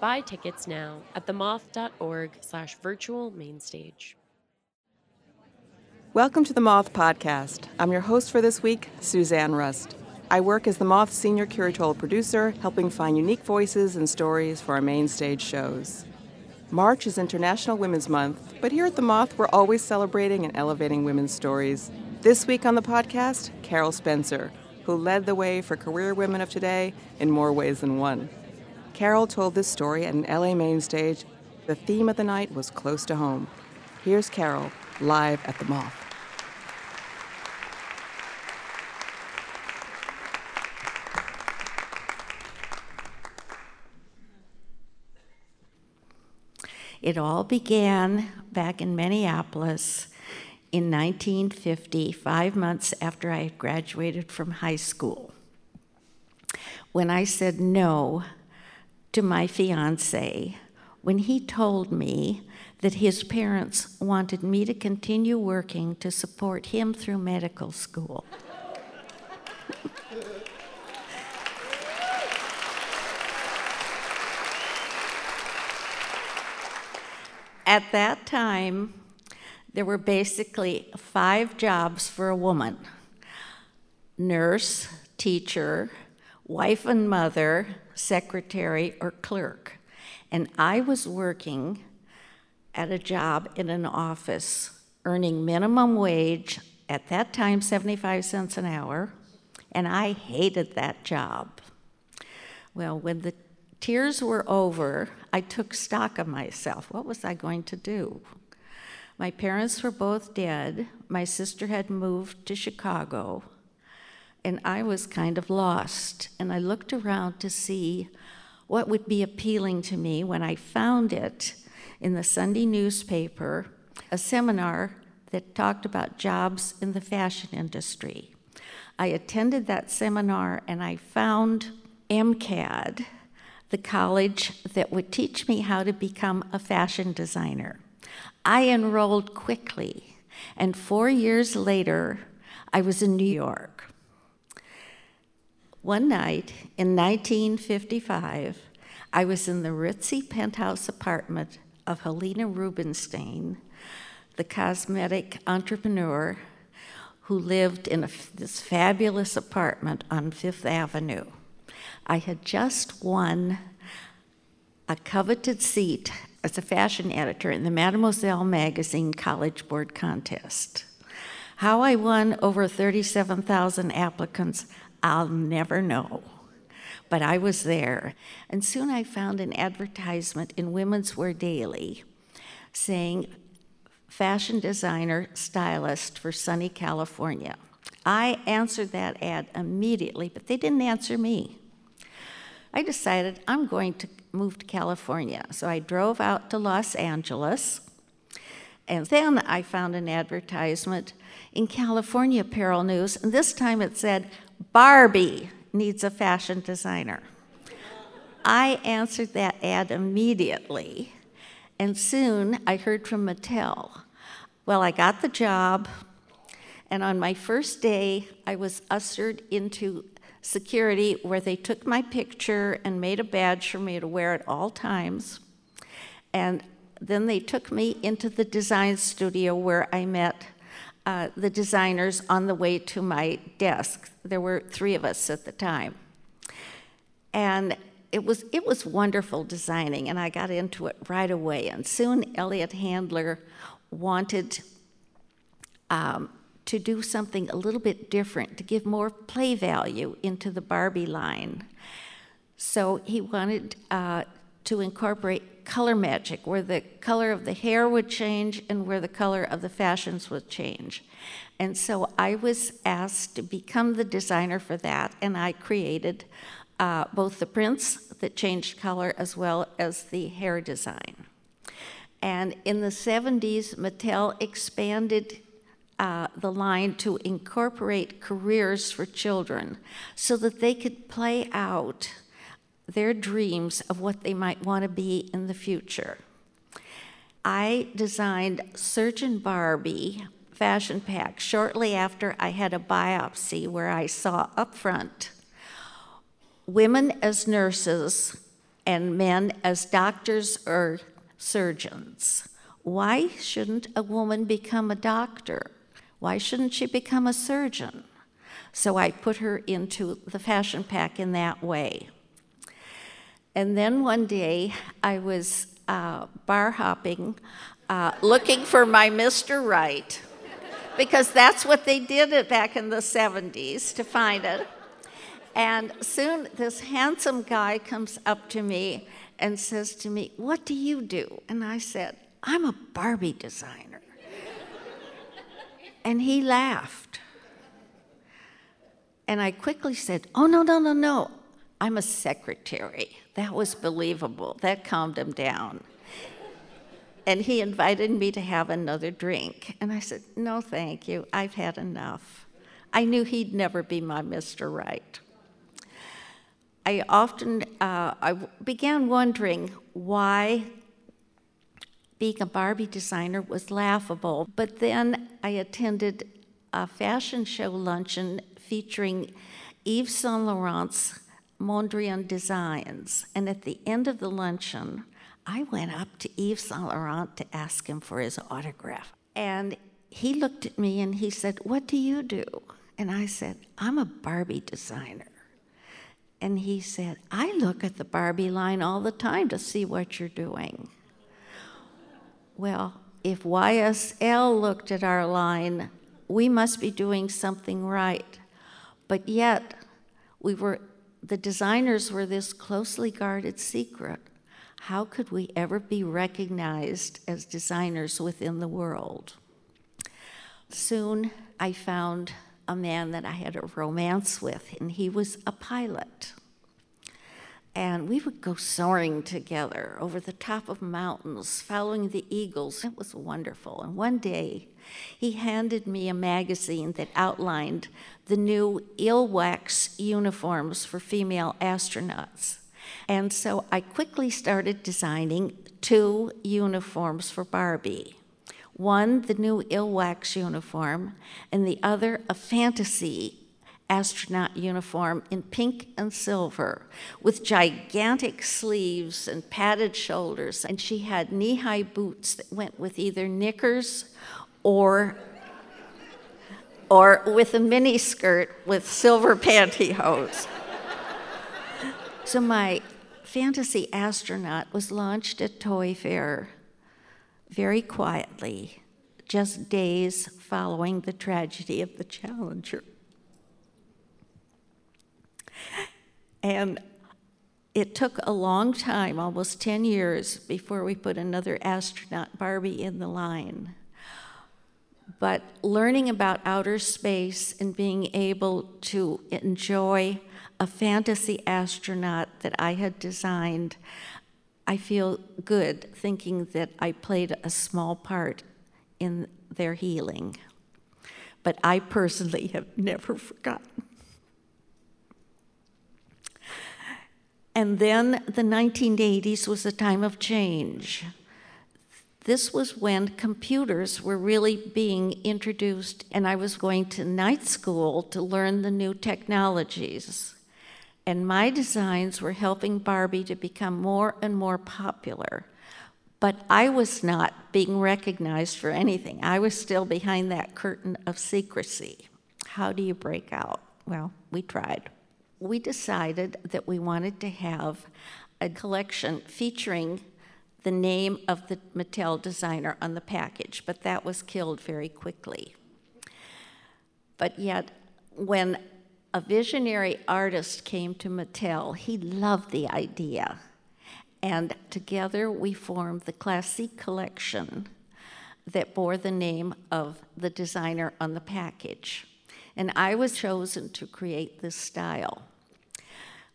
Buy tickets now at themoth.org slash virtual mainstage. Welcome to the Moth Podcast. I'm your host for this week, Suzanne Rust. I work as the Moth senior curatorial producer, helping find unique voices and stories for our main stage shows. March is International Women's Month, but here at the Moth, we're always celebrating and elevating women's stories. This week on the podcast, Carol Spencer, who led the way for career women of today in more ways than one. Carol told this story at an LA main stage. The theme of the night was close to home. Here's Carol, live at the Moth. It all began back in Minneapolis in 1950, five months after I had graduated from high school, when I said no to my fiance when he told me that his parents wanted me to continue working to support him through medical school. At that time, there were basically five jobs for a woman nurse, teacher, wife and mother, secretary, or clerk. And I was working at a job in an office, earning minimum wage, at that time 75 cents an hour, and I hated that job. Well, when the tears were over, I took stock of myself. What was I going to do? My parents were both dead. My sister had moved to Chicago and I was kind of lost. And I looked around to see what would be appealing to me when I found it in the Sunday newspaper, a seminar that talked about jobs in the fashion industry. I attended that seminar and I found MCAD, the college that would teach me how to become a fashion designer. I enrolled quickly, and four years later, I was in New York. One night in 1955, I was in the ritzy penthouse apartment of Helena Rubinstein, the cosmetic entrepreneur who lived in a, this fabulous apartment on Fifth Avenue. I had just won a coveted seat as a fashion editor in the Mademoiselle magazine College Board contest. How I won over 37,000 applicants, I'll never know. But I was there, and soon I found an advertisement in Women's Wear Daily saying, fashion designer, stylist for sunny California. I answered that ad immediately, but they didn't answer me. I decided I'm going to move to California. So I drove out to Los Angeles, and then I found an advertisement in California Apparel News, and this time it said, Barbie needs a fashion designer. I answered that ad immediately, and soon I heard from Mattel. Well, I got the job, and on my first day, I was ushered into security where they took my picture and made a badge for me to wear at all times. And then they took me into the design studio where I met uh, the designers on the way to my desk. There were three of us at the time. And it was, it was wonderful designing, and I got into it right away. And soon Elliot Handler wanted um, to do something a little bit different, to give more play value into the Barbie line. So he wanted uh, to incorporate color magic, where the color of the hair would change and where the color of the fashions would change. And so I was asked to become the designer for that, and I created uh, both the prints that changed color as well as the hair design. And in the 70s, Mattel expanded uh, the line to incorporate careers for children so that they could play out their dreams of what they might want to be in the future. I designed Surgeon Barbie fashion pack shortly after I had a biopsy where I saw up front women as nurses and men as doctors or surgeons. Why shouldn't a woman become a doctor? Why shouldn't she become a surgeon? So I put her into the fashion pack in that way. And then one day I was uh, bar hopping, uh, looking for my Mr. Right, because that's what they did it back in the 70s to find it. And soon this handsome guy comes up to me and says to me, What do you do? And I said, I'm a Barbie designer. and he laughed. And I quickly said, Oh, no, no, no, no. I'm a secretary. That was believable. That calmed him down. And he invited me to have another drink. And I said, No, thank you. I've had enough. I knew he'd never be my Mr. Right. I often uh, I began wondering why being a Barbie designer was laughable. But then I attended a fashion show luncheon featuring Yves Saint Laurent's Mondrian designs. And at the end of the luncheon, I went up to Yves Saint Laurent to ask him for his autograph. And he looked at me and he said, What do you do? And I said, I'm a Barbie designer. And he said, I look at the Barbie line all the time to see what you're doing. Well, if YSL looked at our line, we must be doing something right. But yet, we were the designers were this closely guarded secret. How could we ever be recognized as designers within the world? Soon I found a man that I had a romance with, and he was a pilot. And we would go soaring together over the top of mountains, following the eagles. It was wonderful. And one day, he handed me a magazine that outlined the new ILWAX uniforms for female astronauts. And so I quickly started designing two uniforms for Barbie. One, the new ILWAX uniform, and the other, a fantasy astronaut uniform in pink and silver with gigantic sleeves and padded shoulders. And she had knee high boots that went with either knickers or or with a mini skirt with silver pantyhose. so my fantasy astronaut was launched at Toy Fair very quietly, just days following the tragedy of the Challenger. And it took a long time, almost 10 years, before we put another astronaut Barbie in the line. But learning about outer space and being able to enjoy a fantasy astronaut that I had designed, I feel good thinking that I played a small part in their healing. But I personally have never forgotten. And then the 1980s was a time of change. This was when computers were really being introduced, and I was going to night school to learn the new technologies. And my designs were helping Barbie to become more and more popular. But I was not being recognized for anything. I was still behind that curtain of secrecy. How do you break out? Well, we tried we decided that we wanted to have a collection featuring the name of the Mattel designer on the package, but that was killed very quickly. But yet, when a visionary artist came to Mattel, he loved the idea. And together we formed the Classique collection that bore the name of the designer on the package. And I was chosen to create this style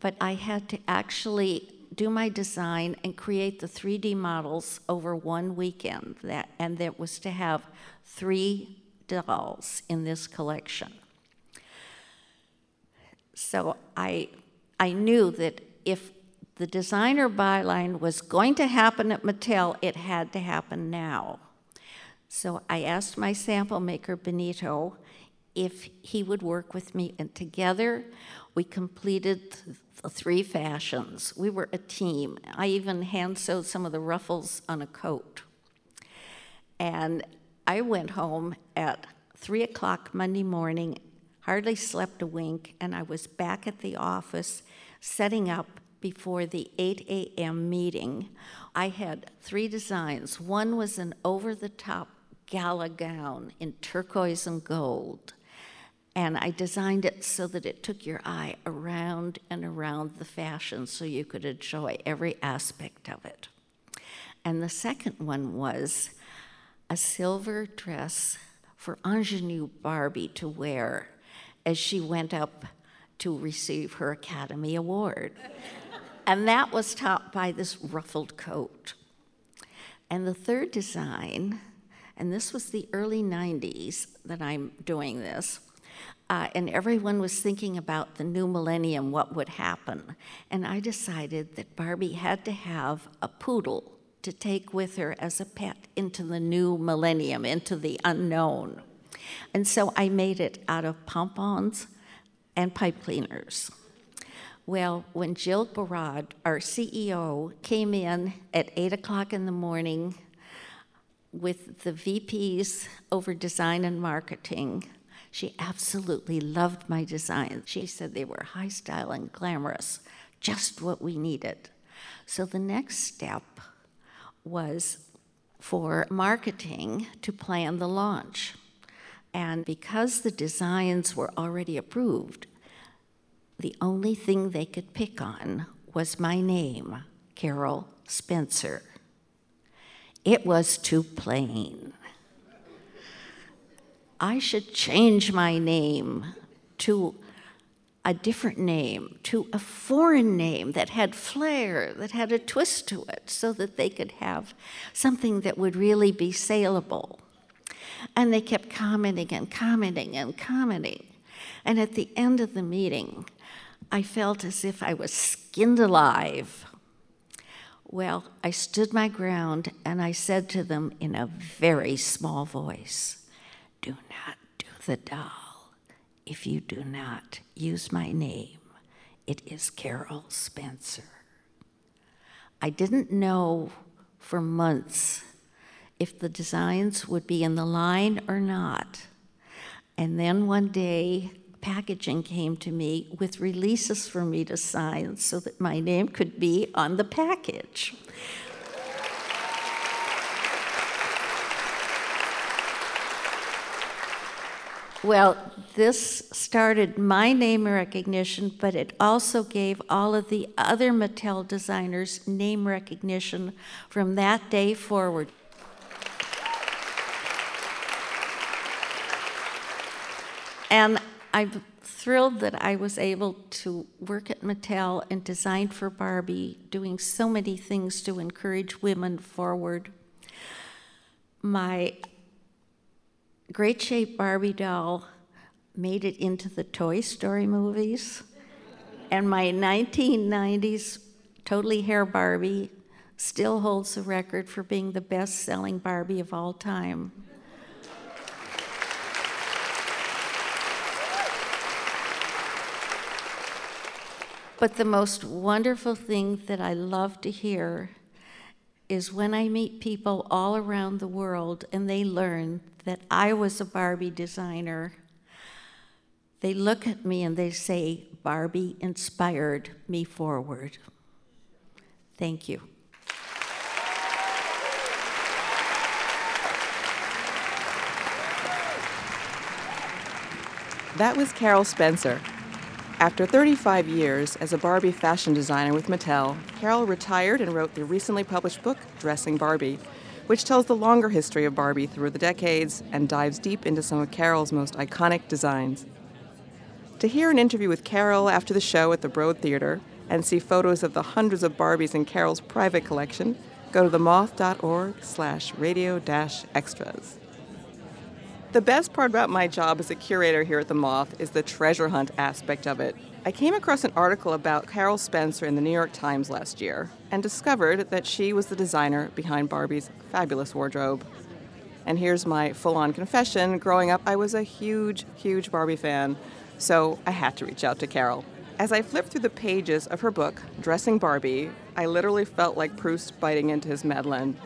but I had to actually do my design and create the 3D models over one weekend. That, and that was to have three dolls in this collection. So I, I knew that if the designer byline was going to happen at Mattel, it had to happen now. So I asked my sample maker, Benito, if he would work with me, and together we completed the three fashions. We were a team. I even hand sewed some of the ruffles on a coat. And I went home at three o'clock Monday morning, hardly slept a wink, and I was back at the office setting up before the 8 a.m. meeting. I had three designs. One was an over the top gala gown in turquoise and gold. And I designed it so that it took your eye around and around the fashion so you could enjoy every aspect of it. And the second one was a silver dress for ingenue Barbie to wear as she went up to receive her Academy Award. and that was topped by this ruffled coat. And the third design, and this was the early 90s that I'm doing this, uh, and everyone was thinking about the new millennium, what would happen. And I decided that Barbie had to have a poodle to take with her as a pet into the new millennium, into the unknown. And so I made it out of pompons and pipe cleaners. Well, when Jill Barad, our CEO, came in at 8 o'clock in the morning with the VPs over design and marketing, she absolutely loved my designs. She said they were high style and glamorous, just what we needed. So the next step was for marketing to plan the launch. And because the designs were already approved, the only thing they could pick on was my name, Carol Spencer. It was too plain. I should change my name to a different name, to a foreign name that had flair, that had a twist to it, so that they could have something that would really be saleable. And they kept commenting and commenting and commenting. And at the end of the meeting, I felt as if I was skinned alive. Well, I stood my ground and I said to them in a very small voice, do not do the doll if you do not use my name. It is Carol Spencer. I didn't know for months if the designs would be in the line or not. And then one day, packaging came to me with releases for me to sign so that my name could be on the package. Well, this started my name recognition, but it also gave all of the other Mattel designers name recognition from that day forward. And I'm thrilled that I was able to work at Mattel and design for Barbie, doing so many things to encourage women forward. My Great Shape Barbie doll made it into the Toy Story movies. and my 1990s Totally Hair Barbie still holds the record for being the best selling Barbie of all time. But the most wonderful thing that I love to hear is when I meet people all around the world and they learn that I was a Barbie designer, they look at me and they say, Barbie inspired me forward. Thank you. That was Carol Spencer. After 35 years as a Barbie fashion designer with Mattel, Carol retired and wrote the recently published book, Dressing Barbie, which tells the longer history of Barbie through the decades and dives deep into some of Carol's most iconic designs. To hear an interview with Carol after the show at the Broad Theater, and see photos of the hundreds of Barbies in Carol's private collection, go to themoth.org slash radio dash extras. The best part about my job as a curator here at The Moth is the treasure hunt aspect of it. I came across an article about Carol Spencer in the New York Times last year and discovered that she was the designer behind Barbie's fabulous wardrobe. And here's my full on confession growing up, I was a huge, huge Barbie fan, so I had to reach out to Carol. As I flipped through the pages of her book, Dressing Barbie, I literally felt like Proust biting into his Madeleine.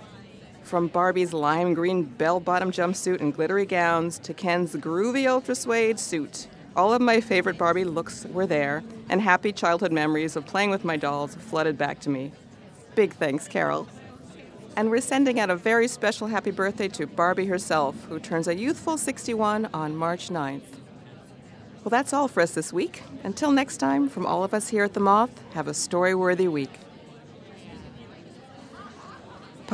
From Barbie's lime green bell bottom jumpsuit and glittery gowns to Ken's groovy ultra suede suit, all of my favorite Barbie looks were there, and happy childhood memories of playing with my dolls flooded back to me. Big thanks, Carol. And we're sending out a very special happy birthday to Barbie herself, who turns a youthful 61 on March 9th. Well, that's all for us this week. Until next time, from all of us here at The Moth, have a story worthy week.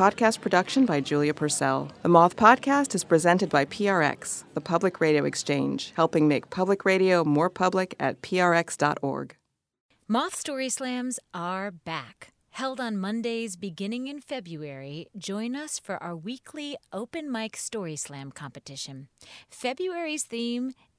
Podcast production by Julia Purcell. The Moth Podcast is presented by PRX, the Public Radio Exchange, helping make public radio more public at prx.org. Moth Story Slams are back. Held on Mondays beginning in February, join us for our weekly open mic story slam competition. February's theme